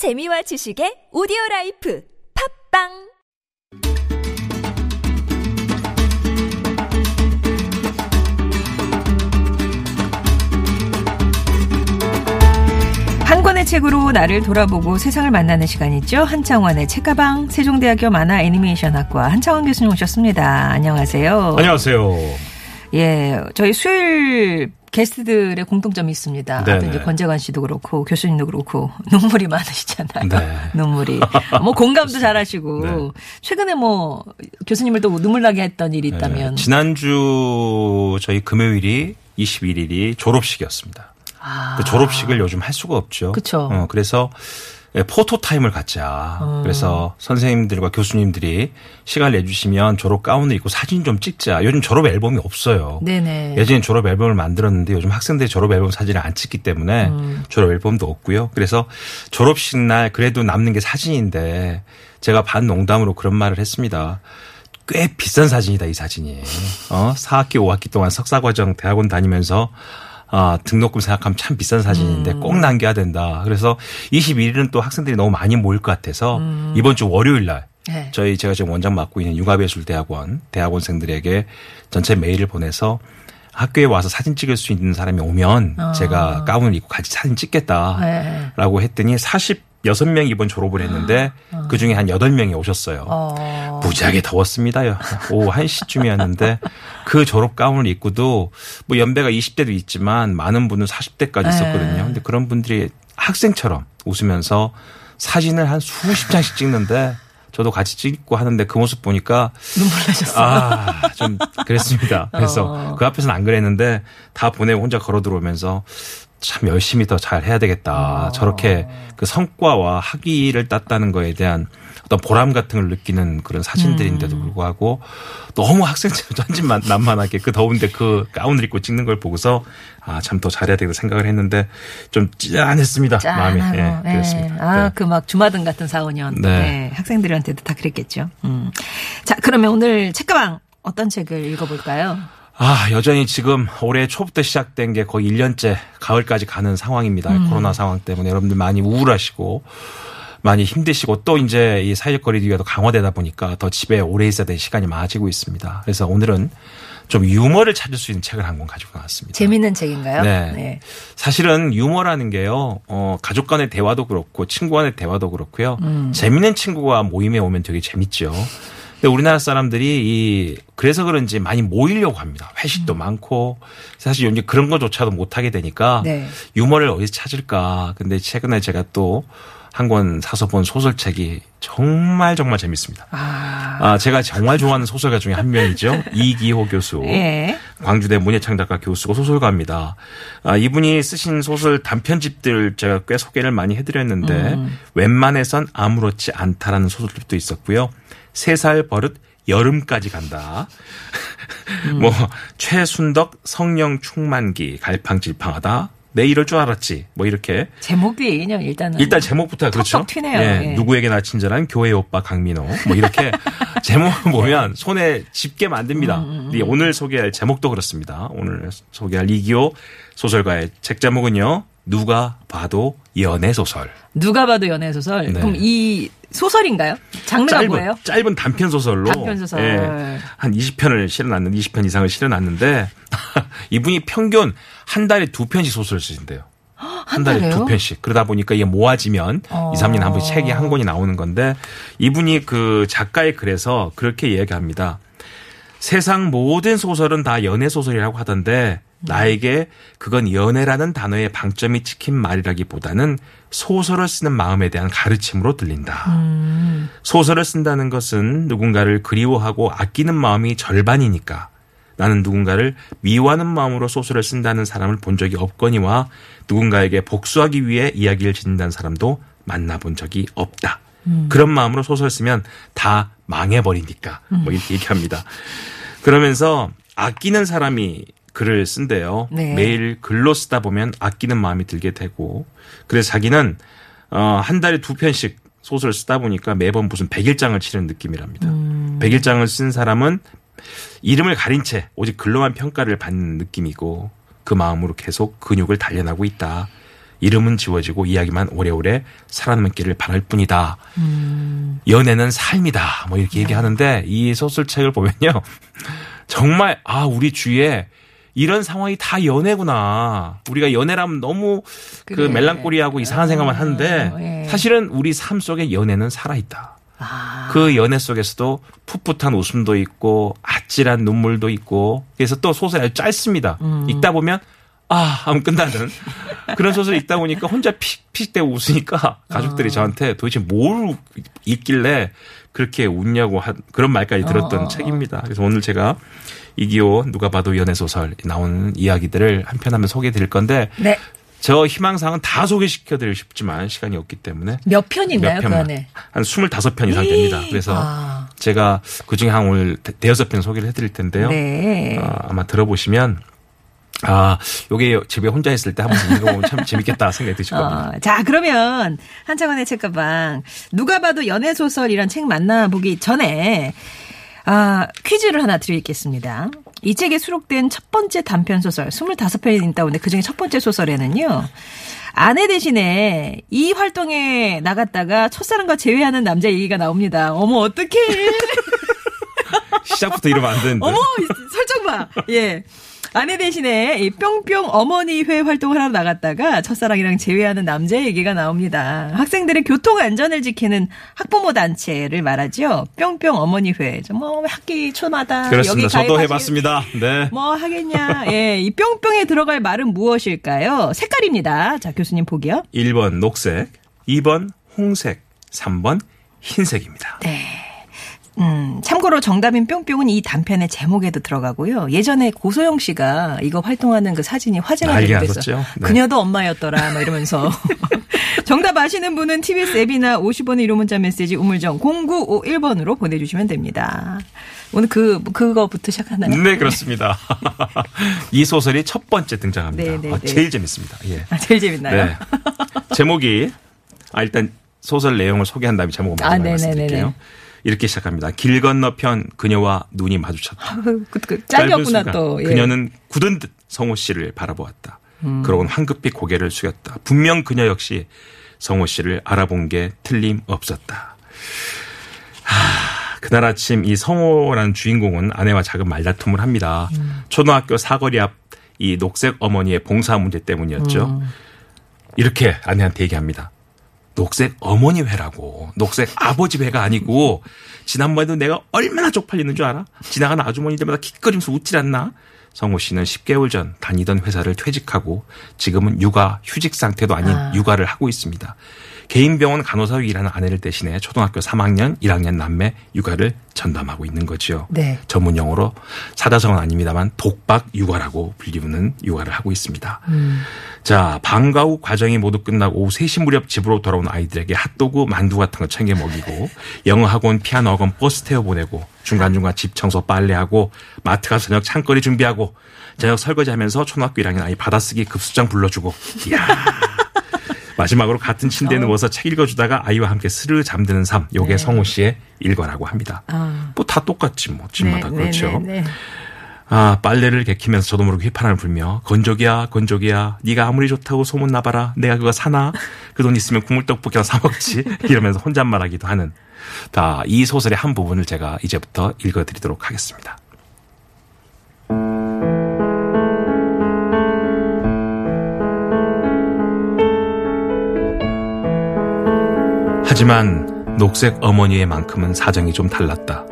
재미와 지식의 오디오 라이프 팝빵 한 권의 책으로 나를 돌아보고 세상을 만나는 시간이죠. 한창원의 책가방 세종대학교 만화 애니메이션학과 한창원 교수님 오셨습니다. 안녕하세요. 안녕하세요. 예, 저희 수요일 게스트들의 공통점이 있습니다. 네네. 이제 권재관 씨도 그렇고 교수님도 그렇고 눈물이 많으시잖아요. 네. 눈물이. 뭐 공감도 잘하시고 네. 최근에 뭐 교수님을 또 눈물 나게 했던 일이 있다면 네, 지난주 저희 금요일이 21일이 졸업식이었습니다. 아. 그 졸업식을 요즘 할 수가 없죠. 그쵸. 어, 그래서 예, 포토 타임을 갖자. 어. 그래서 선생님들과 교수님들이 시간 내주시면 졸업 가운을 입고 사진 좀 찍자. 요즘 졸업 앨범이 없어요. 네네. 예전에 졸업 앨범을 만들었는데 요즘 학생들이 졸업 앨범 사진을 안 찍기 때문에 음. 졸업 앨범도 없고요. 그래서 졸업식 날 그래도 남는 게 사진인데 제가 반 농담으로 그런 말을 했습니다. 꽤 비싼 사진이다 이 사진이. 어 4학기 5학기 동안 석사 과정 대학원 다니면서 아, 등록금 생각하면 참 비싼 사진인데 음. 꼭 남겨야 된다. 그래서 21일은 또 학생들이 너무 많이 모일 것 같아서 음. 이번 주 월요일 날 네. 저희 제가 지금 원장 맡고 있는 융합예술대학원 대학원생들에게 전체 메일을 보내서 학교에 와서 사진 찍을 수 있는 사람이 오면 아. 제가 가운을 입고 같이 사진 찍겠다라고 네. 했더니 46명 이번 졸업을 했는데 그 중에 한 8명이 오셨어요. 어. 무지하게 더웠습니다요. 오후 1시쯤이었는데 그 졸업 가운을 입고도 뭐 연배가 20대도 있지만 많은 분은 40대까지 네. 있었거든요. 근데 그런 분들이 학생처럼 웃으면서 사진을 한 수십 장씩 찍는데 저도 같이 찍고 하는데 그 모습 보니까 눈물 나셨어요. 아, 좀 그랬습니다. 그래서 어. 그 앞에서는 안 그랬는데 다 보내고 혼자 걸어 들어오면서 참 열심히 더 잘 해야 되겠다. 어. 저렇게 그 성과와 학위를 땄다는 거에 대한 어떤 보람 같은 걸 느끼는 그런 사진들인데도 음. 불구하고 너무 학생처럼 전진난만하게 그 더운데 그 가운을 입고 찍는 걸 보고서 아, 참 더 잘해야 되겠다 생각을 했는데 좀 짠했습니다. 마음이. 짠하고. 예, 네. 그렇습니다. 아, 네. 그막 주마등 같은 4, 5년. 네. 네. 학생들한테도 다 그랬겠죠. 음. 자, 그러면 오늘 책가방 어떤 책을 읽어볼까요? 아, 여전히 지금 올해 초부터 시작된 게 거의 1년째 가을까지 가는 상황입니다. 음. 코로나 상황 때문에 여러분들 많이 우울하시고 많이 힘드시고 또 이제 이 사회적 거리두기가 더 강화되다 보니까 더 집에 오래 있어야 될 시간이 많아지고 있습니다. 그래서 오늘은 좀 유머를 찾을 수 있는 책을 한 권 가지고 나왔습니다. 재밌는 책인가요? 네. 사실은 유머라는 게요, 어, 가족 간의 대화도 그렇고 친구 간의 대화도 그렇고요. 음. 재밌는 친구가 모임에 오면 되게 재밌죠. 근데 우리나라 사람들이 이 그래서 그런지 많이 모이려고 합니다. 회식도 많고 사실 요즘 그런 거조차도 못 하게 되니까 네. 유머를 어디서 찾을까. 근데 최근에 제가 또 한 권 사서 본 소설책이 정말 정말 재밌습니다. 아. 아, 제가 정말 좋아하는 소설가 중에 한 명이죠. 이기호 교수. 예. 광주대 문예창 작가 교수고 소설가입니다. 아, 이분이 쓰신 소설 단편집들 제가 꽤 소개를 많이 해드렸는데 웬만해선 아무렇지 않다라는 소설집도 있었고요. 세 살 버릇 여름까지 간다. 뭐 최순덕 성령 충만기 갈팡질팡하다. 내 이럴 줄 알았지. 뭐 이렇게 제목이 그냥 일단은. 일단 제목부터 그렇죠. 튀네요. 예, 예. 누구에게나 친절한 교회 오빠 강민호 뭐 이렇게 제목을 보면 손에 집게 만듭니다. 음, 근데 오늘 소개할 제목도 그렇습니다. 오늘 소개할 이기호 소설가의 책 제목은요. 누가 봐도 연애 소설. 누가 봐도 연애 소설. 네. 그럼 이 소설인가요? 장르가 뭐예요? 짧은 단편 소설로 단편 소설. 예, 한 20편을 실어놨는 20편 이상을 실어놨는데 이분이 평균 한 달에 두 편씩 소설을 쓰신대요. 한 달에 달에요? 두 편씩. 그러다 보니까 이게 모아지면 어. 2, 3년에 한 번씩 책이 한 권이 나오는 건데 이분이 그 작가의 글에서 그렇게 이야기합니다. 세상 모든 소설은 다 연애 소설이라고 하던데 나에게 그건 연애라는 단어의 방점이 찍힌 말이라기보다는 소설을 쓰는 마음에 대한 가르침으로 들린다. 음. 소설을 쓴다는 것은 누군가를 그리워하고 아끼는 마음이 절반이니까 나는 누군가를 미워하는 마음으로 소설을 쓴다는 사람을 본 적이 없거니와 누군가에게 복수하기 위해 이야기를 짓는다는 사람도 만나본 적이 없다. 그런 마음으로 소설 쓰면 다 망해버리니까 뭐 이렇게 얘기합니다. 그러면서 아끼는 사람이 글을 쓴대요. 네. 매일 글로 쓰다 보면 아끼는 마음이 들게 되고 그래서 자기는 어, 한 달에 두 편씩 소설 쓰다 보니까 매번 무슨 백일장을 치는 느낌이랍니다. 백일장을 쓴 사람은 이름을 가린 채 오직 글로만 평가를 받는 느낌이고 그 마음으로 계속 근육을 단련하고 있다. 이름은 지워지고 이야기만 오래오래 살아남기를 바랄 뿐이다. 연애는 삶이다. 뭐 이렇게 얘기하는데 이 소설책을 보면요. 정말 아 우리 주위에 이런 상황이 다 연애구나. 우리가 연애라면 너무 그 그래. 멜랑꼬리하고 이상한 생각만 하는데 예. 사실은 우리 삶 속에 연애는 살아있다. 아. 그 연애 속에서도 풋풋한 웃음도 있고 아찔한 눈물도 있고 그래서 또 소설이 아주 짧습니다. 음. 읽다 보면 아 하면 끝나는 그런 소설 읽다 보니까 혼자 픽픽대고 웃으니까 가족들이 어. 저한테 도대체 뭘 읽길래 그렇게 웃냐고 한 그런 말까지 들었던 어, 어, 어. 책입니다. 그래서 오늘 제가 이기호 누가 봐도 연애 소설 나오는 이야기들을 한 편 하면 소개해 드릴 건데 네. 저 희망사항은 다 소개시켜 드리고 싶지만 시간이 없기 때문에 몇편 있나요, 몇그 편만. 안에? 한 25편 이상 됩니다. 그래서 아. 제가 그중에 한 오늘 대- 대여섯 편 소개를 해 드릴 텐데요. 네. 아, 아마 들어보시면 아, 요게 집에 혼자 있을 때 한번 읽어보면 참 재밌겠다 생각이 드실 겁니다. 어, 자, 그러면 한창원의 책가방 누가 봐도 연애 소설 이런 책 만나보기 전에 아, 퀴즈를 하나 드리겠습니다. 이 책에 수록된 첫 번째 단편 소설 25편이 있다고 하는데 그중에 첫 번째 소설에는요. 아내 대신에 이 활동에 나갔다가 첫사랑과 재회하는 남자 얘기가 나옵니다. 어머, 어떡해. 시작부터 이러면 안 되는데. 어머, 이 설정 봐. 예. 아내 대신에 이 뿅뿅 어머니회 활동을 하러 나갔다가 첫사랑이랑 재회하는 남자 얘기가 나옵니다. 학생들의 교통 안전을 지키는 학부모 단체를 말하죠. 뿅뿅 어머니회. 뭐 학기 초마다 그렇습니다. 여기 저도 해봤습니다. 네. 뭐 하겠냐. 예, 이 뿅뿅에 들어갈 말은 무엇일까요? 색깔입니다. 자, 교수님 보기요. 1번 녹색, 2번 홍색, 3번 흰색입니다. 네. 음, 참고로 정답인 뿅뿅은 이 단편의 제목에도 들어가고요. 예전에 고소영 씨가 이거 활동하는 그 사진이 화제가 되기도. 했어요. 네. 그녀도 엄마였더라, 막 이러면서. 정답 아시는 분은 TBS 앱이나 50원의 1호 문자 메시지 우물정 0951번으로 보내주시면 됩니다. 오늘 그, 그거부터 시작하나요? 네, 그렇습니다. 이 소설이 첫 번째 등장합니다. 네, 네, 아, 네. 제일 재밌습니다. 예. 아, 제일 재밌나요? 네. 제목이 아 일단 소설 내용을 소개한 다음에 제목을 먼저 아, 네네네네. 말씀드릴게요. 이렇게 시작합니다. 길 건너편 그녀와 눈이 마주쳤다. 그, 그, 순간 또. 예. 음. 그녀는 굳은 듯 성호 씨를 바라보았다. 그러곤 황급히 고개를 숙였다. 분명 그녀 역시 성호 씨를 알아본 게 틀림없었다. 하, 그날 아침 이 성호라는 주인공은 아내와 작은 말다툼을 합니다. 음. 초등학교 사거리 앞 이 녹색 어머니의 봉사 문제 때문이었죠. 음. 이렇게 아내한테 얘기합니다. 녹색 어머니 회라고. 녹색 아버지 회가 아니고 지난번에도 내가 얼마나 쪽팔리는 줄 알아? 지나가는 아주머니들마다 킥거리면서 웃질 않나? 성호 씨는 10개월 전 다니던 회사를 퇴직하고 지금은 육아 휴직 상태도 아닌 아. 육아를 하고 있습니다. 개인 병원 간호사로 일하는 아내를 대신해 초등학교 3학년, 1학년 남매 육아를 전담하고 있는 거죠. 네. 전문 용어로 사자성어는 아닙니다만 독박 육아라고 불리우는 육아를 하고 있습니다. 자, 방과 후 과정이 모두 끝나고 오후 3시 무렵 집으로 돌아온 아이들에게 핫도그, 만두 같은 거 챙겨 먹이고 영어 학원, 피아노 학원 버스 태워 보내고 중간중간 집 청소 빨래하고 마트 가서 저녁 찬거리 준비하고 저녁 설거지하면서 초등학교 1학년 아이 받아쓰기 급수장 불러주고 이야. 마지막으로 같은 침대에 누워서 책 읽어주다가 아이와 함께 스르르 잠드는 삶. 요게 성호 씨의 일과라고 합니다. 아. 뭐다 똑같지 뭐 집마다 네, 그렇죠. 네, 네, 네. 아 빨래를 개키면서 저도 모르게 휘파람을 불며 건조기야 건조기야 네가 아무리 좋다고 소문 나봐라 내가 그거 사나 그 돈 있으면 국물 떡볶이나 사 먹지 이러면서 혼잣말하기도 하는 자이 소설의 한 부분을 제가 이제부터 읽어드리도록 하겠습니다. 하지만 녹색 어머니의 만큼은 사정이 좀 달랐다.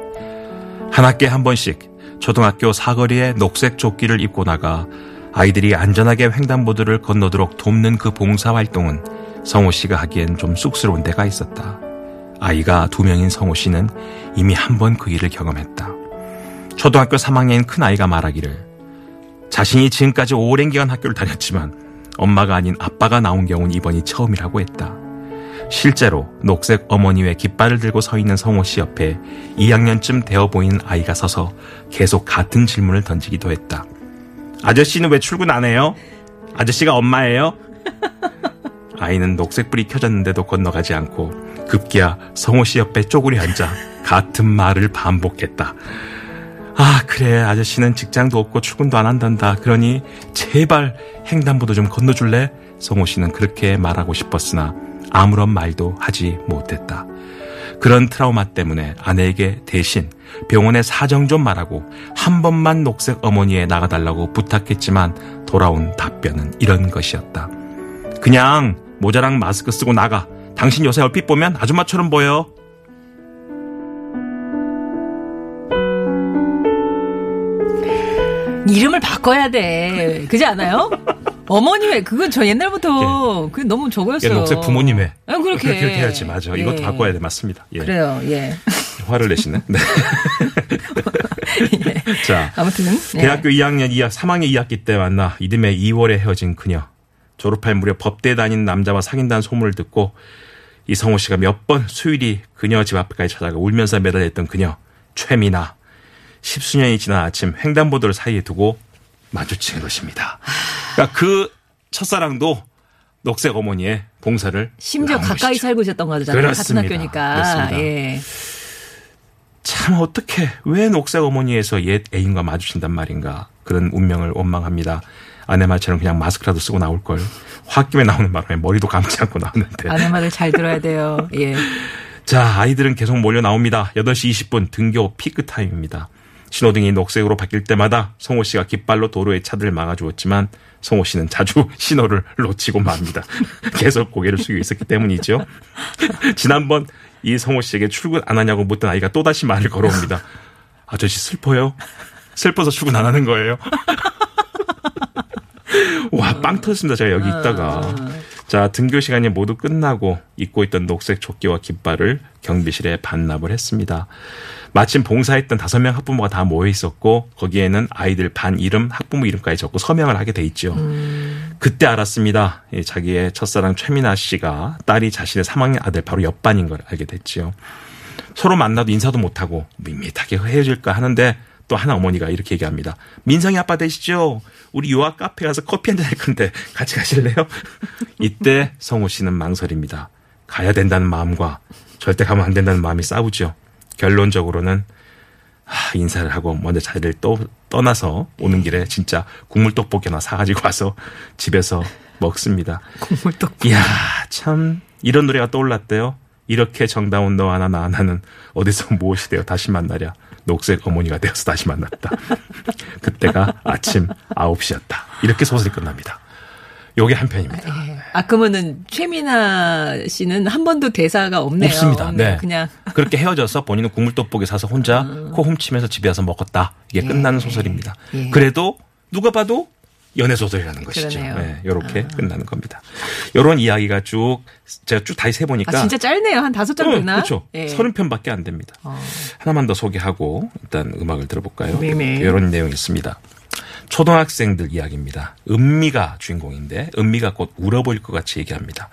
한 학기에 한 번씩 초등학교 사거리에 녹색 조끼를 입고 나가 아이들이 안전하게 횡단보도를 건너도록 돕는 그 봉사활동은 성호 씨가 하기엔 좀 쑥스러운 데가 있었다. 아이가 두 명인 성호 씨는 이미 한 번 그 일을 경험했다. 초등학교 3학년인 큰 아이가 말하기를 자신이 지금까지 오랜 기간 학교를 다녔지만 엄마가 아닌 아빠가 나온 경우는 이번이 처음이라고 했다. 실제로 녹색 어머니의 깃발을 들고 서 있는 성호 씨 옆에 2학년쯤 되어 보이는 아이가 서서 계속 같은 질문을 던지기도 했다. 아저씨는 왜 출근 안 해요? 아저씨가 엄마예요? 아이는 녹색불이 켜졌는데도 건너가지 않고 급기야 성호 씨 옆에 쪼그려 앉아 같은 말을 반복했다. 아, 그래. 아저씨는 직장도 없고 출근도 안 한단다. 그러니 제발 횡단보도 좀 건너줄래? 성호 씨는 그렇게 말하고 싶었으나 아무런 말도 하지 못했다. 그런 트라우마 때문에 아내에게 대신 병원에 사정 좀 말하고 한 번만 녹색 어머니에 나가달라고 부탁했지만 돌아온 답변은 이런 것이었다. 그냥 모자랑 마스크 쓰고 나가. 당신 요새 얼핏 보면 아줌마처럼 보여. 이름을 바꿔야 돼. 그지 않아요? 어머님의 그건 저 옛날부터 그 너무 저거였어요. 녹색 부모님의. 아, 그렇게. 그렇게 해야지 맞아. 예. 이것도 바꿔야 돼 맞습니다. 예. 그래요. 예. 화를 내시네. 네. 자, 아무튼 네. 대학교 2학년 2학 3학년 2학기 때 만나 이듬해 2월에 헤어진 그녀. 졸업할 무렵 법대 다니는 남자와 사귄다는 소문을 듣고 이성호 씨가 몇 번 수일이 그녀 집 앞까지 찾아가 울면서 매달렸던 그녀 최미나. 십수년이 지난 아침 횡단보도를 사이에 두고 마주친 것입니다. 그러니까 그 첫사랑도 녹색 어머니의 봉사를 심지어 가까이 것이죠. 살고 있었던 거잖아요. 그렇습니다. 같은 학교니까. 그렇습니다. 예. 참 어떻게 왜 녹색 어머니에서 옛 애인과 마주친단 말인가 그런 운명을 원망합니다. 아내 말처럼 그냥 마스크라도 쓰고 나올 걸. 홧김에 나오는 바람에 머리도 감지 않고 나왔는데. 아내 말을 잘 들어야 돼요. 예. 자, 아이들은 계속 몰려 나옵니다. 8시 20분 등교 피크 타임입니다. 신호등이 녹색으로 바뀔 때마다 성호 씨가 깃발로 도로에 차들을 막아주었지만 성호 씨는 자주 신호를 놓치고 맙니다. 계속 고개를 숙이고 있었기 때문이죠. 지난번 이 성호 씨에게 출근 안 하냐고 묻던 아이가 또다시 말을 걸어옵니다. 아저씨 슬퍼요? 슬퍼서 출근 안 하는 거예요? 와, 빵 터졌습니다. 제가 여기 있다가. 자, 등교 시간이 모두 끝나고 입고 있던 녹색 조끼와 깃발을 경비실에 반납을 했습니다. 마침 봉사했던 다섯 명 학부모가 다 모여 있었고 거기에는 아이들 반 이름, 학부모 이름까지 적고 서명을 하게 돼 있죠. 그때 알았습니다. 이 자기의 첫사랑 최민아 씨가 딸이 자신의 3학년 아들 바로 옆반인 걸 알게 됐지요. 서로 만나도 인사도 못하고 밋밋하게 헤어질까 하는데 또 하나 어머니가 이렇게 얘기합니다. 민성이 아빠 되시죠? 우리 유아 카페 가서 커피 한잔 할 건데 같이 가실래요? 이때 성우 씨는 망설입니다. 가야 된다는 마음과 절대 가면 안 된다는 마음이 싸우죠. 결론적으로는 아, 인사를 하고 먼저 자리를 또 떠나서 오는 길에 진짜 국물 떡볶이 하나 사가지고 와서 집에서 먹습니다. 국물떡. 이야, 참, 이런 노래가 떠올랐대요. 이렇게 정다운 너 하나 나 하나는 어디서 무엇이 되어 다시 만나랴. 녹색 어머니가 되어서 다시 만났다. 그때가 아침 9시였다. 이렇게 소설이 끝납니다. 요게 한 편입니다. 아, 그러면은 최민아 씨는 한 번도 대사가 없네요. 없습니다. 없네요. 네. 그냥 그렇게 헤어져서 본인은 국물떡볶이 사서 혼자 코 훔치면서 집에 와서 먹었다. 이게 끝나는 소설입니다. 예. 그래도 누가 봐도 연애 소설이라는 것이죠. 아. 네, 이렇게 끝나는 겁니다. 이런 이야기가 쭉 제가 쭉 다시 세보니까 아, 진짜 짧네요. 한 다섯 장 어, 됐나? 그렇죠. 예. 서른 편밖에 안 됩니다. 어. 하나만 더 소개하고 일단 음악을 들어볼까요? 네네. 이런 내용이 있습니다. 초등학생들 이야기입니다. 은미가 주인공인데 은미가 곧 울어버릴 것 같이 얘기합니다.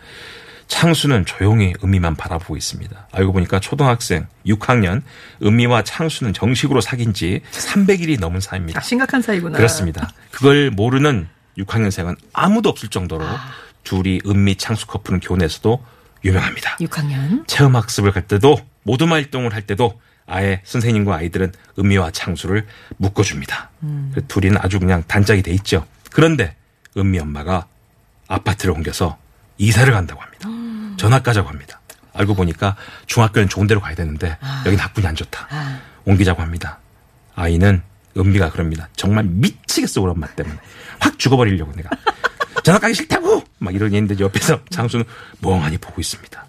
창수는 조용히 은미만 바라보고 있습니다. 알고 보니까 초등학생 6학년 은미와 창수는 정식으로 사귄 지 300일이 넘은 사이입니다. 아, 심각한 사이구나. 그렇습니다. 그걸 모르는 6학년생은 아무도 없을 정도로 아. 둘이 은미 창수 커플은 교내에서도 유명합니다. 6학년. 체험 학습을 갈 때도 모둠 활동을 할 때도 아예 선생님과 아이들은 은미와 창수를 묶어줍니다. 그래서 둘이는 아주 그냥 단짝이 돼 있죠. 그런데 은미 엄마가 아파트를 옮겨서 이사를 간다고 합니다. 전학 가자고 합니다. 알고 보니까 중학교는 좋은 데로 가야 되는데 여긴 학군이 안 좋다. 아. 옮기자고 합니다. 아이는 은미가 그럽니다. 정말 미치겠어 우리 엄마 때문에 확 죽어버리려고 내가 전학 가기 싫다고 막 이러니 있는데 옆에서 장수는 멍하니 보고 있습니다.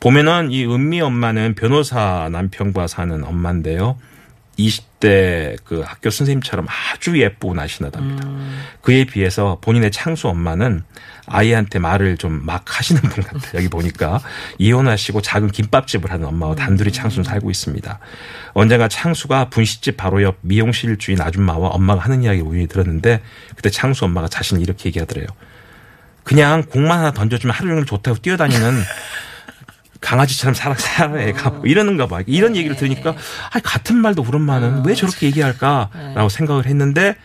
보면은 이 은미 엄마는 변호사 남편과 사는 엄마인데요. 20대 그 학교 선생님처럼 아주 예쁘고 날씬하답니다. 그에 비해서 본인의 창수 엄마는 아이한테 말을 좀 막 하시는 분 같아요. 여기 보니까 이혼하시고 작은 김밥집을 하는 엄마와 단둘이 창수는 살고 있습니다. 언젠가 창수가 분식집 바로 옆 미용실 주인 아줌마와 엄마가 하는 이야기 우연히 들었는데 그때 창수 엄마가 자신이 이렇게 얘기하더래요. 그냥 공만 하나 던져주면 하루 종일 좋다고 뛰어다니는 강아지처럼 살아, 살아, 애가. 뭐 이러는가 봐. 이런 얘기를 들으니까, 아 같은 말도 우리 엄마는 왜 저렇게 얘기할까라고 생각을 했는데,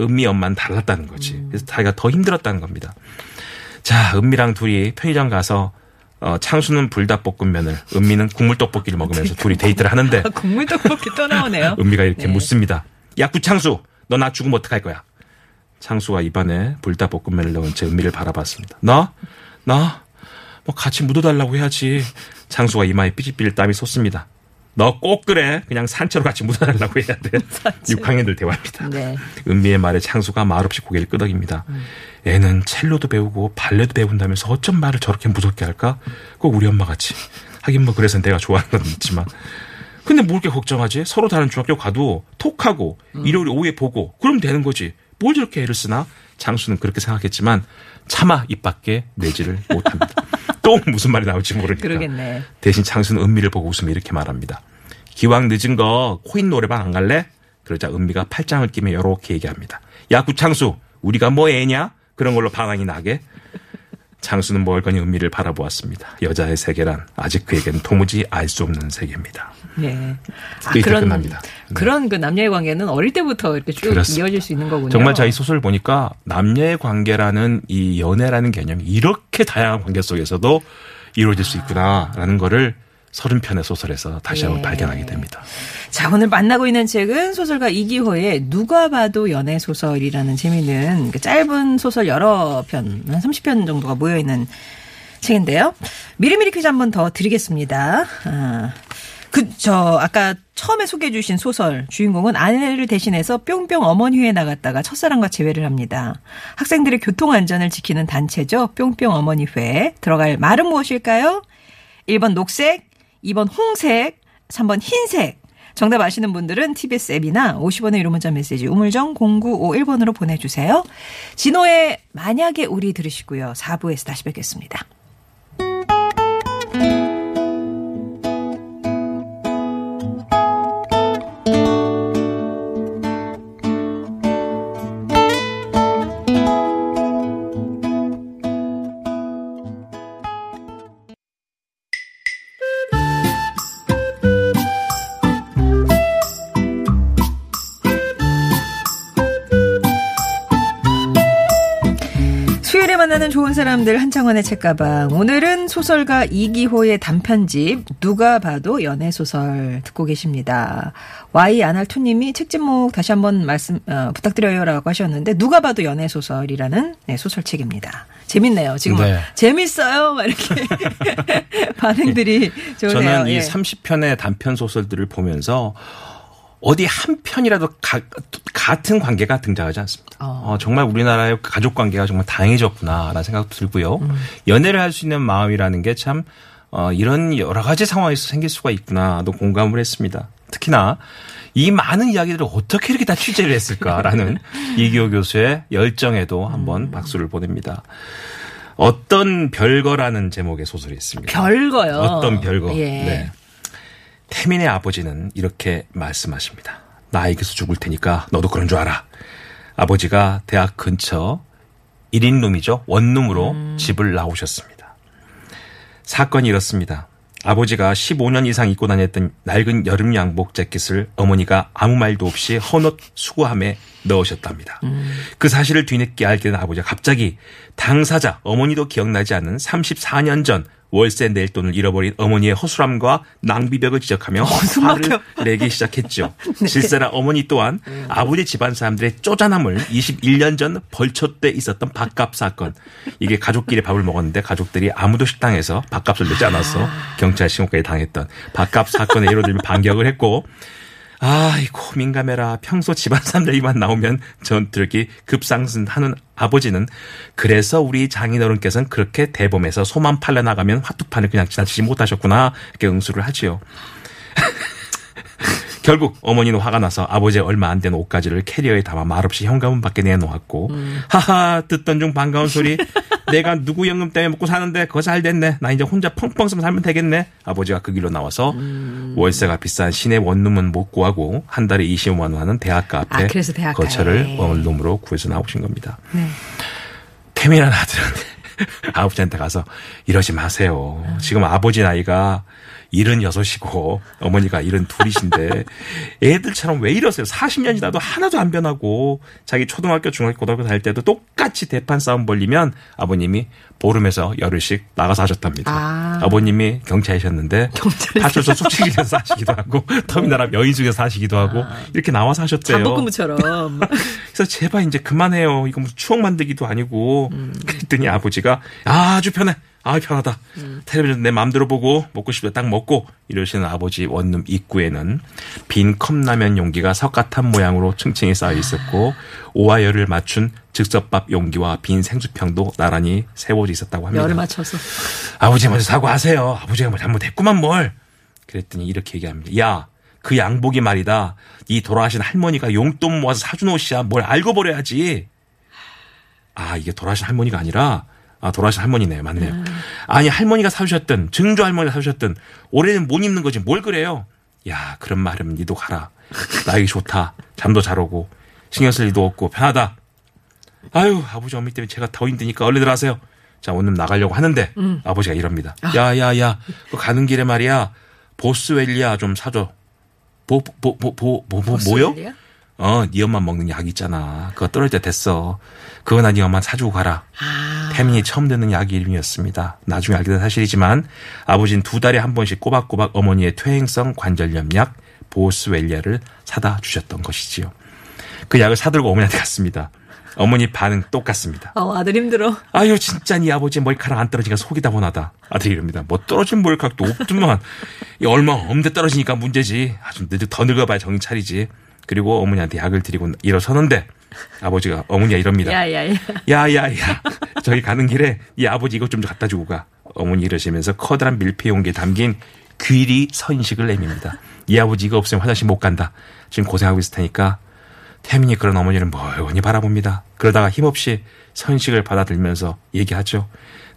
은미 엄마는 달랐다는 거지. 그래서 자기가 더 힘들었다는 겁니다. 자, 은미랑 둘이 편의점 가서, 어, 창수는 불닭볶음면을, 은미는 국물떡볶이를 먹으면서 둘이 데이트를 하는데, 아, 국물 떡볶이 또 나오네요. 은미가 이렇게 네. 묻습니다. 야, 구창수, 너 나 죽으면 어떡할 거야? 창수가 입안에 불닭볶음면을 넣은 제 은미를 바라봤습니다. 나? 나? 뭐 같이 묻어달라고 해야지. 창수가 이마에 삐질삐질 땀이 솟습니다. 너 꼭 그래. 그냥 산채로 같이 묻어달라고 해야 돼. 6학년들 대화입니다. 네. 은미의 말에 창수가 말없이 고개를 끄덕입니다. 애는 첼로도 배우고 발레도 배운다면서 어쩜 말을 저렇게 무섭게 할까? 꼭 우리 엄마 같이. 하긴 뭐 그래서 내가 좋아하는 건 있지만. 근데 뭘 이렇게 걱정하지? 서로 다른 중학교 가도 톡하고 일요일 오후에 보고 그럼 되는 거지. 뭘 저렇게 애를 쓰나? 장수는 그렇게 생각했지만 차마 입 밖에 내지를 못합니다. 또 무슨 말이 나올지 모르니까. 그러겠네. 대신 창수는 은미를 보고 웃으며 이렇게 말합니다. 기왕 늦은 거 코인 노래방 안 갈래? 그러자 은미가 팔짱을 끼며 이렇게 얘기합니다. 야 구창수 우리가 뭐 애냐? 그런 걸로 방황이 나게. 창수는 멀거니 은미를 바라보았습니다. 여자의 세계란 아직 그에겐 도무지 알 수 없는 세계입니다. 네. 아, 이렇게 끝납니다. 네. 그런 그 남녀의 관계는 어릴 때부터 이렇게 쭉 그렇습니다. 이어질 수 있는 거군요. 정말 자이 소설 보니까 남녀의 관계라는 이 연애라는 개념이 이렇게 다양한 관계 속에서도 이루어질 수 있구나라는 거를 서른 편의 소설에서 다시 한번 예. 발견하게 됩니다. 자, 오늘 만나고 있는 책은 소설가 이기호의 누가 봐도 연애 소설이라는 재미있는 그 짧은 소설 여러 편, 한 30편 정도가 모여있는 책인데요. 미리미리 퀴즈 한 번 더 드리겠습니다. 아, 그, 저, 아까 처음에 소개해 주신 소설 주인공은 아내를 대신해서 뿅뿅 어머니회에 나갔다가 첫사랑과 재회를 합니다. 학생들의 교통 안전을 지키는 단체죠. 뿅뿅 어머니회. 들어갈 말은 무엇일까요? 1번 녹색, 2번 홍색, 3번 흰색. 정답 아시는 분들은 TBS 앱이나 50원의 유료 문자 메시지 우물정 0951번으로 보내주세요. 진호의 만약에 우리 들으시고요. 4부에서 다시 뵙겠습니다. 사람들 한창원의 책가방. 오늘은 소설가 이기호의 단편집 누가 봐도 연애 소설 듣고 계십니다. Y 아날투 님이 책 제목 다시 한번 말씀 어, 부탁드려요라고 하셨는데 누가 봐도 연애 소설이라는 네, 소설책입니다. 재밌네요. 지금 네. 재밌어요. 막 이렇게 반응들이 좋네요. 저는 이 예. 30편의 단편 소설들을 보면서 어디 한 편이라도 가- 같은 관계가 등장하지 않습니다. 어. 어, 정말 우리나라의 가족 관계가 정말 다양해졌구나라는 생각도 들고요. 음. 연애를 할 수 있는 마음이라는 게 참 어, 이런 여러 가지 상황에서 생길 수가 있구나도 공감을 했습니다. 특히나 이 많은 이야기들을 어떻게 이렇게 다 취재를 했을까라는 이기호 교수의 열정에도 한번 음. 박수를 보냅니다. 어떤 별거라는 제목의 소설이 있습니다. 별거요. 어떤 별거. 예. 네. 태민의 아버지는 이렇게 말씀하십니다. 나에게서 죽을 테니까 너도 그런 줄 알아. 아버지가 대학 근처 1인 룸이죠. 원룸으로 음. 집을 나오셨습니다. 사건이 이렇습니다. 아버지가 15년 이상 입고 다녔던 낡은 여름 양복 재킷을 어머니가 아무 말도 없이 헌옷 수거함에 넣으셨답니다. 그 사실을 뒤늦게 알게 된 아버지가 갑자기 당사자 어머니도 기억나지 않는 34년 전 월세 낼 돈을 잃어버린 어머니의 허술함과 낭비벽을 지적하며 화를 내기 시작했죠. 실세라 어머니 또한 아버지 집안 사람들의 쪼잔함을 21년 전 벌초 때 있었던 밥값 사건. 이게 가족끼리 밥을 먹었는데 가족들이 아무도 식당에서 밥값을 내지 않아서 경찰 신고까지 당했던 밥값 사건의 예로 들면 반격을 했고 아이고 민감해라. 평소 집안 사람들 이만 나오면 전투력이 급상승하는 아버지는 그래서 우리 장인어른께서는 그렇게 대범해서 소만 팔려 나가면 화투판을 그냥 지나치지 못하셨구나 이렇게 응수를 하지요. 결국 어머니는 화가 나서 아버지의 얼마 안 된 옷가지를 캐리어에 담아 말없이 현관문 밖에 내놓았고 하하 듣던 중 반가운 소리 내가 누구 연금 때문에 먹고 사는데 그거 잘 됐네 나 이제 혼자 펑펑 쓰면 살면 되겠네 아버지가 그 길로 나와서 월세가 비싼 시내 원룸은 못 구하고 한 달에 25만 원 하는 대학가 앞에 아, 그래서 대학가에. 거처를 원룸으로 구해서 나오신 겁니다 네. 태민한 아들은 아버지한테 가서 이러지 마세요. 지금 아버지 나이가 일은 여섯이고 어머니가 일은 둘이신데 애들처럼 왜 이러세요? 40년 지나도 하나도 안 변하고 자기 초등학교, 중학교, 고등학교 다닐 때도 똑같이 대판 싸움 벌리면 아버님이 보름에서 열흘씩 나가서 하셨답니다. 아. 버님이 경찰이셨는데 경찰이 파출소 숙직실에서 사시기도 하고 터미널 앞 여인숙에서 사시기도 하고 이렇게 나와서 하셨대요. 잠복근무처럼. 그래서 제발 이제 그만해요. 이거 무슨 추억 만들기도 아니고. 그랬더니 아버지가 아주 편해. 아 편하다. 텔레비전 내 마음대로 보고 먹고 때딱 먹고 이러시는 아버지 원룸 입구에는 빈 컵라면 용기가 석가탄 모양으로 층층이 쌓여 있었고 오와 열을 맞춘 즉석밥 용기와 빈 생수병도 나란히 세워져 있었다고 합니다. 열을 맞춰서. 아버지 먼저 사과하세요. 아버지가 뭐 잘못했구만 뭘. 그랬더니 이렇게 얘기합니다. 야, 그 양복이 말이다. 이 돌아가신 할머니가 용돈 모아서 사준 옷이야. 뭘 알고 버려야지. 아, 이게 돌아가신 할머니가 아니라 아, 돌아가신 할머니네요. 맞네요. 아니, 할머니가 사주셨든 증조 할머니가 사주셨든 올해는 못 입는 거지. 뭘 그래요? 야, 그런 말은 니도 가라. 나에게 좋다. 잠도 잘 오고 신경 쓸 일도 없고 편하다. 아유, 아버지 어머니 때문에 제가 더 힘드니까 얼른 들어가세요. 자, 오늘 나가려고 하는데 아버지가 이럽니다. 야, 야, 야. 그 가는 길에 말이야. 보스웰리아 좀 사줘. 보, 보, 보, 보, 보, 보, 뭐요? 어, 네 엄마 먹는 약 있잖아. 그거 떨어질 때 됐어. 그거 나네 엄마 사주고 가라. 아. 태민이 처음 듣는 약 이름이었습니다. 나중에 알게 된 사실이지만 아버지는 두 달에 한 번씩 꼬박꼬박 어머니의 퇴행성 관절염 약 보스웰리아를 사다 주셨던 것이지요. 그 약을 사들고 어머니한테 갔습니다. 어머니 반응 똑같습니다. 어, 아들 힘들어. 아유 진짜 네 아버지 머리카락 안 떨어지니까 속이 다분하다. 아들이 이럽니다. 뭐 떨어진 머리카락도 없더만. 이 얼마 없는데 떨어지니까 문제지. 아주 늦- 더 늙어봐야 정신 차리지. 그리고 어머니한테 약을 드리고 일어서는데 아버지가 어머니가 이럽니다. 야, 야, 야. 야야야. 저기 가는 길에 이 아버지 이것 좀 갖다 주고 가. 어머니 이러시면서 커다란 밀폐 용기에 담긴 귀리 선식을 내밉니다. 이 아버지 이거 없으면 화장실 못 간다. 지금 고생하고 있을 테니까 태민이 그런 어머니를 멀거니 바라봅니다. 그러다가 힘없이 선식을 받아들면서 얘기하죠.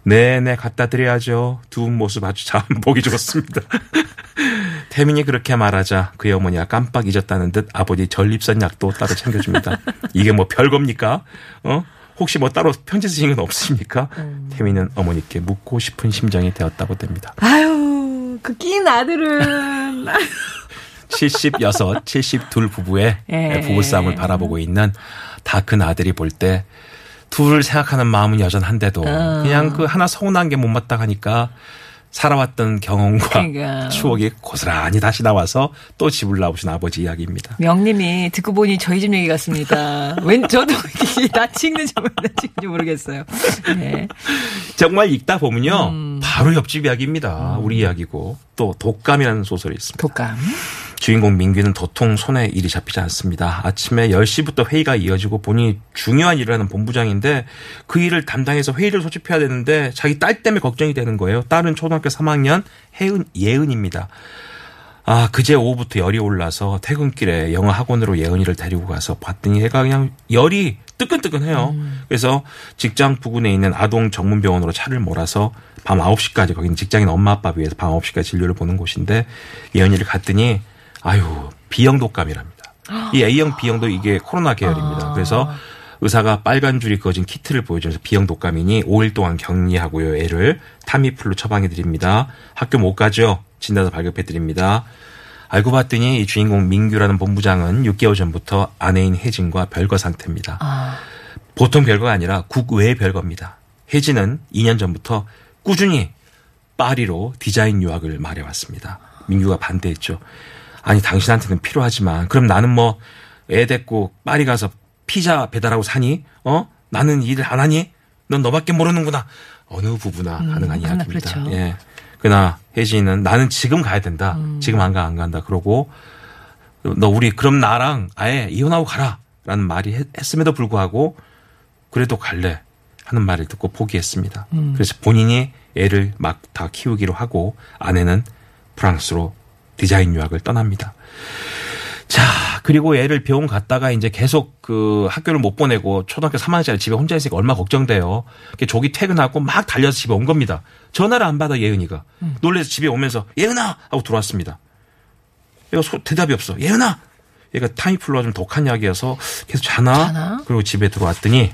네네 갖다 드려야죠. 두 모습 아주 참 보기 좋습니다 태민이 그렇게 말하자 그의 어머니가 깜빡 잊었다는 듯 아버지 전립선 약도 따로 챙겨줍니다. 이게 뭐 별겁니까? 어? 혹시 뭐 따로 편지 쓰신 건 없습니까? 태민은 어머니께 묻고 싶은 심정이 되었다고 됩니다. 아유, 그 낀 아들은. 76, 72 부부의 예. 부부싸움을 바라보고 있는 다 큰 아들이 볼 때 둘을 생각하는 마음은 여전한데도 어. 그냥 그 하나 서운한 게 못마땅하니까 살아왔던 경험과 그러니까. 추억이 고스란히 다시 나와서 또 집을 나오신 아버지 이야기입니다. 명님이 듣고 보니 저희 집 얘기 같습니다. 웬, 저도 나 찍는지 나 찍는지 모르겠어요. 네. 정말 읽다 보면요. 음. 바로 옆집 이야기입니다. 우리 이야기고 또 독감이라는 소설이 있습니다. 독감. 주인공 민규는 도통 손에 일이 잡히지 않습니다. 아침에 10시부터 회의가 이어지고 본인이 중요한 일을 하는 본부장인데 그 일을 담당해서 회의를 소집해야 되는데 자기 딸 때문에 걱정이 되는 거예요. 딸은 초등학교 3학년 혜은, 예은입니다. 아, 그제 오후부터 열이 올라서 퇴근길에 영어 학원으로 예은이를 데리고 가서 봤더니 얘가 그냥 열이 뜨끈뜨끈해요. 그래서 직장 부근에 있는 아동 전문병원으로 차를 몰아서 밤 9시까지 거기는 직장인 엄마 아빠 위해서 밤 9시까지 진료를 보는 곳인데 예은이를 갔더니 아유, B형 독감이랍니다. 이 A형, B형도 이게 코로나 계열입니다. 그래서 의사가 빨간 줄이 그어진 키트를 보여주면서 B형 독감이니 5일 동안 격리하고요. 애를 타미플루 처방해 드립니다. 학교 못 가죠. 진단서 발급해 드립니다. 알고 봤더니 이 주인공 민규라는 본부장은 6개월 전부터 아내인 혜진과 별거 상태입니다. 아, 보통 별거가 아니라 국외의 별거입니다. 혜진은 2년 전부터 꾸준히 파리로 디자인 유학을 말해왔습니다. 민규가 반대했죠. 아니 당신한테는 필요하지만 그럼 나는 뭐 애 데리고 파리 가서 피자 배달하고 사니? 어? 나는 일을 안 하니? 넌 너밖에 모르는구나. 어느 부부나 가능한 음, 하나 이야기입니다. 그렇죠. 예. 그러나 혜진은 나는 지금 가야 된다. 지금 안 가 안 간다. 그러고 너 우리 그럼 나랑 아예 이혼하고 가라라는 말이 했, 했음에도 불구하고 그래도 갈래 하는 말을 듣고 포기했습니다. 그래서 본인이 애를 막 다 키우기로 하고 아내는 프랑스로 디자인 유학을 떠납니다. 자, 그리고 애를 병원 갔다가 이제 계속 그 학교를 못 보내고 초등학교 3학년짜리 집에 혼자 있으니까 얼마나 걱정돼요. 조기 퇴근하고 막 달려서 집에 온 겁니다. 전화를 안 받아 예은이가. 놀래서 집에 오면서 예은아 하고 들어왔습니다. 얘가 소- 대답이 없어. 예은아! 얘가 타이플로가 좀 독한 약이어서 계속 자나? 자나? 그리고 집에 들어왔더니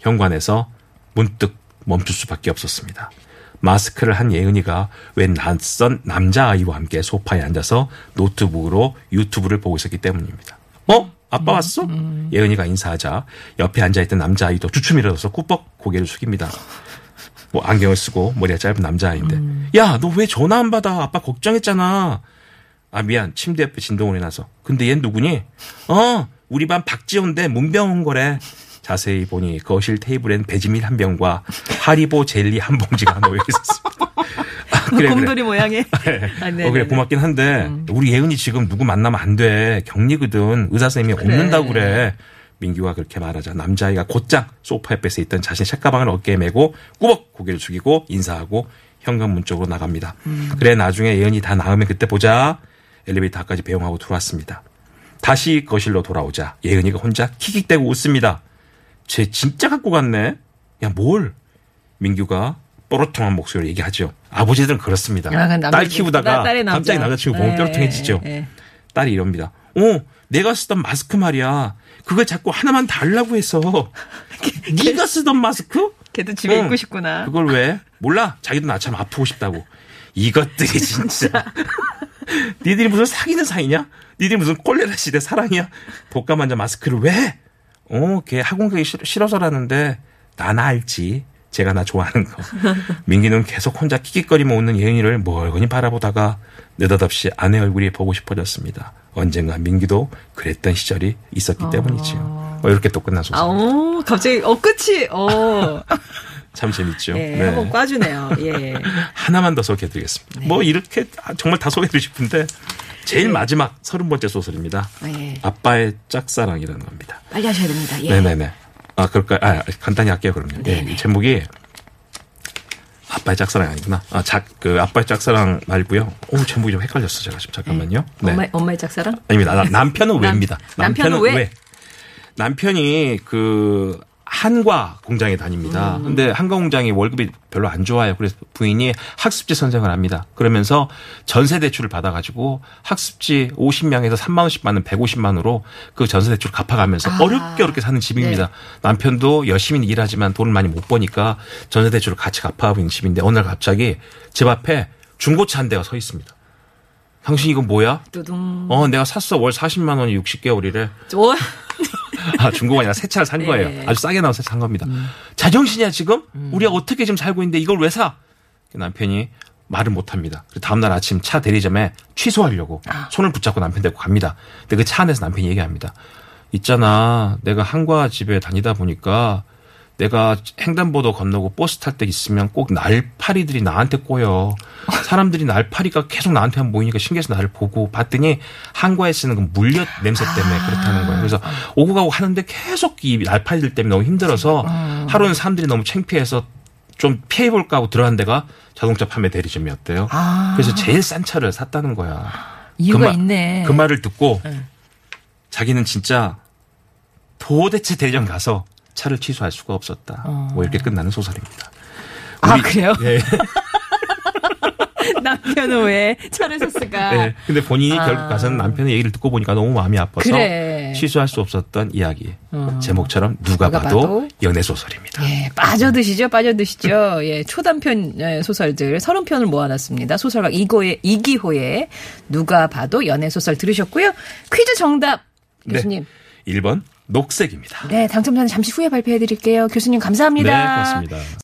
현관에서 문득 멈출 수밖에 없었습니다. 마스크를 한 예은이가 웬 낯선 남자아이와 함께 소파에 앉아서 노트북으로 유튜브를 보고 있었기 때문입니다. 어? 아빠 왔어? 예은이가 인사하자 옆에 앉아있던 남자아이도 주춤 일어서서 꾸벅 고개를 숙입니다. 뭐 안경을 쓰고 머리가 짧은 남자아이인데. 야너 왜 전화 안 받아? 아빠 걱정했잖아. 아 미안. 침대 옆에 진동을 해놔서. 근데 얜 누구니? 어? 우리 반 박지호인데 문병 온 거래 자세히 보니 거실 테이블엔 배지밀 한 병과 하리보 젤리 한 봉지가 놓여 있었습니다 아, 그래, 그래. 곰돌이 모양의. 아, 네, 어, 그래 네, 네. 고맙긴 한데 우리 예은이 지금 누구 만나면 안 돼 격리거든 의사 선생님이 없는다고 그래 민규가 그렇게 말하자 남자아이가 곧장 소파 옆에 있던 자신의 책가방을 어깨에 메고 꾸벅 고개를 숙이고 인사하고 현관문 쪽으로 나갑니다. 그래 나중에 예은이 다 나으면 그때 보자 엘리베이터 앞까지 배웅하고 들어왔습니다. 다시 거실로 돌아오자 예은이가 혼자 킥킥대고 웃습니다. 쟤 진짜 갖고 갔네. 야 뭘? 민규가 뽀로통한 목소리로 얘기하죠. 아버지들은 그렇습니다. 아. 딸 키우다가 딸-. 갑자기 남자친구 보면 예, 뾰루통해지죠. 예, 예. 딸이 이럽니다. 어, 내가 쓰던 마스크 말이야. 그걸 자꾸 하나만 달라고 해서. 네가 쓰던 마스크? 걔도 집에 응. 있고 싶구나. 그걸 왜? 몰라. 자기도 나처럼 아프고 싶다고. 이것들이 진짜. 니들이 무슨 사귀는 사이냐? 니들이 무슨 콜레라 시대 사랑이야? 독감 환자 마스크를 왜? 어, 걔 학원 가기 싫, 싫어서라는데 나나 알지. 제가 나 좋아하는 거. 민기는 계속 혼자 킥킥거리며 웃는 예은이를 멀거니 바라보다가 느닷없이 아내 얼굴이 보고 싶어졌습니다. 언젠가 민기도 그랬던 시절이 있었기 때문이지요. 뭐 이렇게 또 소설. 아, 오, 갑자기, 어, 끝이, 어. 참 재밌죠. 예, 네. 한번 꽈주네요. 예. 하나만 더 소개해드리겠습니다. 뭐 이렇게 정말 다 소개해드리고 싶은데 제일 마지막 서른 번째 소설입니다. 예. 아빠의 짝사랑이라는 겁니다. 빨리 하셔야 됩니다. 예. 네네네. 아 그럴까요? 아 간단히 할게요 그럼요. 예, 이 제목이 아빠의 짝사랑 아니구나. 아, 작, 그, 아빠의 짝사랑 말고요. 오, 제목이 좀 헷갈렸어, 제가 지금. 잠깐만요. 네. 엄마, 엄마의 짝사랑? 아닙니다. 나- 남편은 남- 왜입니다. 남편은 왜? 남편이 그 한과 공장에 다닙니다. 음. 근데 한과 공장이 월급이 별로 안 좋아요. 그래서 부인이 학습지 선생을 합니다. 그러면서 전세 대출을 받아가지고 학습지 50명에서 3만 원씩 받는 150만 원으로 그 전세 대출을 갚아가면서 아. 어렵게 어렵게 사는 집입니다. 남편도 열심히 일하지만 돈을 많이 못 버니까 전세 대출을 같이 갚아가고 있는 집인데 어느 날 갑자기 집 앞에 중고차 한 대가 서 있습니다. 당신 이건 뭐야? 뚜둥. 어, 내가 샀어. 월 40만 원이 60개월이래. 오, 아, 중고가 아니라 새 차를 산 거예요. 네. 아주 싸게 나온 새산 겁니다. 자정신이야, 지금? 우리가 어떻게 지금 살고 있는데 이걸 왜 사? 남편이 말을 못 합니다. 다음날 아침 차 대리점에 취소하려고 손을 붙잡고 남편 데리고 갑니다. 근데 그 차 안에서 남편이 얘기합니다. 있잖아. 내가 한과 집에 다니다 보니까 내가 횡단보도 건너고 버스 탈 때 있으면 꼭 날파리들이 나한테 꼬여. 사람들이 날파리가 계속 나한테만 보이니까 신기해서 나를 보고 봤더니 한과에 쓰는 그 물엿 냄새 때문에 그렇다는 거예요. 그래서 오고 가고 하는데 계속 이 날파리들 때문에 너무 힘들어서 하루는 사람들이 너무 창피해서 좀 피해볼까 하고 들어간 데가 자동차 판매 대리점이었대요. 아. 그래서 제일 싼 차를 샀다는 거야. 이유가 그 말- 있네. 그 말을 듣고 네. 자기는 진짜 도대체 대리점 가서 차를 취소할 수가 없었다. 뭐 이렇게 끝나는 소설입니다. 아, 우리- 그래요? 예. 남편은 왜 차를 샀을까? 예. 근데 본인이 아. 결국 가서는 남편의 얘기를 듣고 보니까 너무 마음이 아파서 그래. 취소할 수 없었던 이야기. 어. 제목처럼 누가, 누가 봐도, 봐도 연애 소설입니다. 예, 빠져드시죠, 빠져드시죠. 예, 초단편 예, 소설들 30편을 모아놨습니다. 소설가 이고의, 이기호의 누가 봐도 연애 소설 들으셨고요. 퀴즈 정답, 교수님. 네. 1번 녹색입니다. 네, 당첨자는 잠시 후에 발표해 드릴게요. 교수님 감사합니다. 네, 고맙습니다.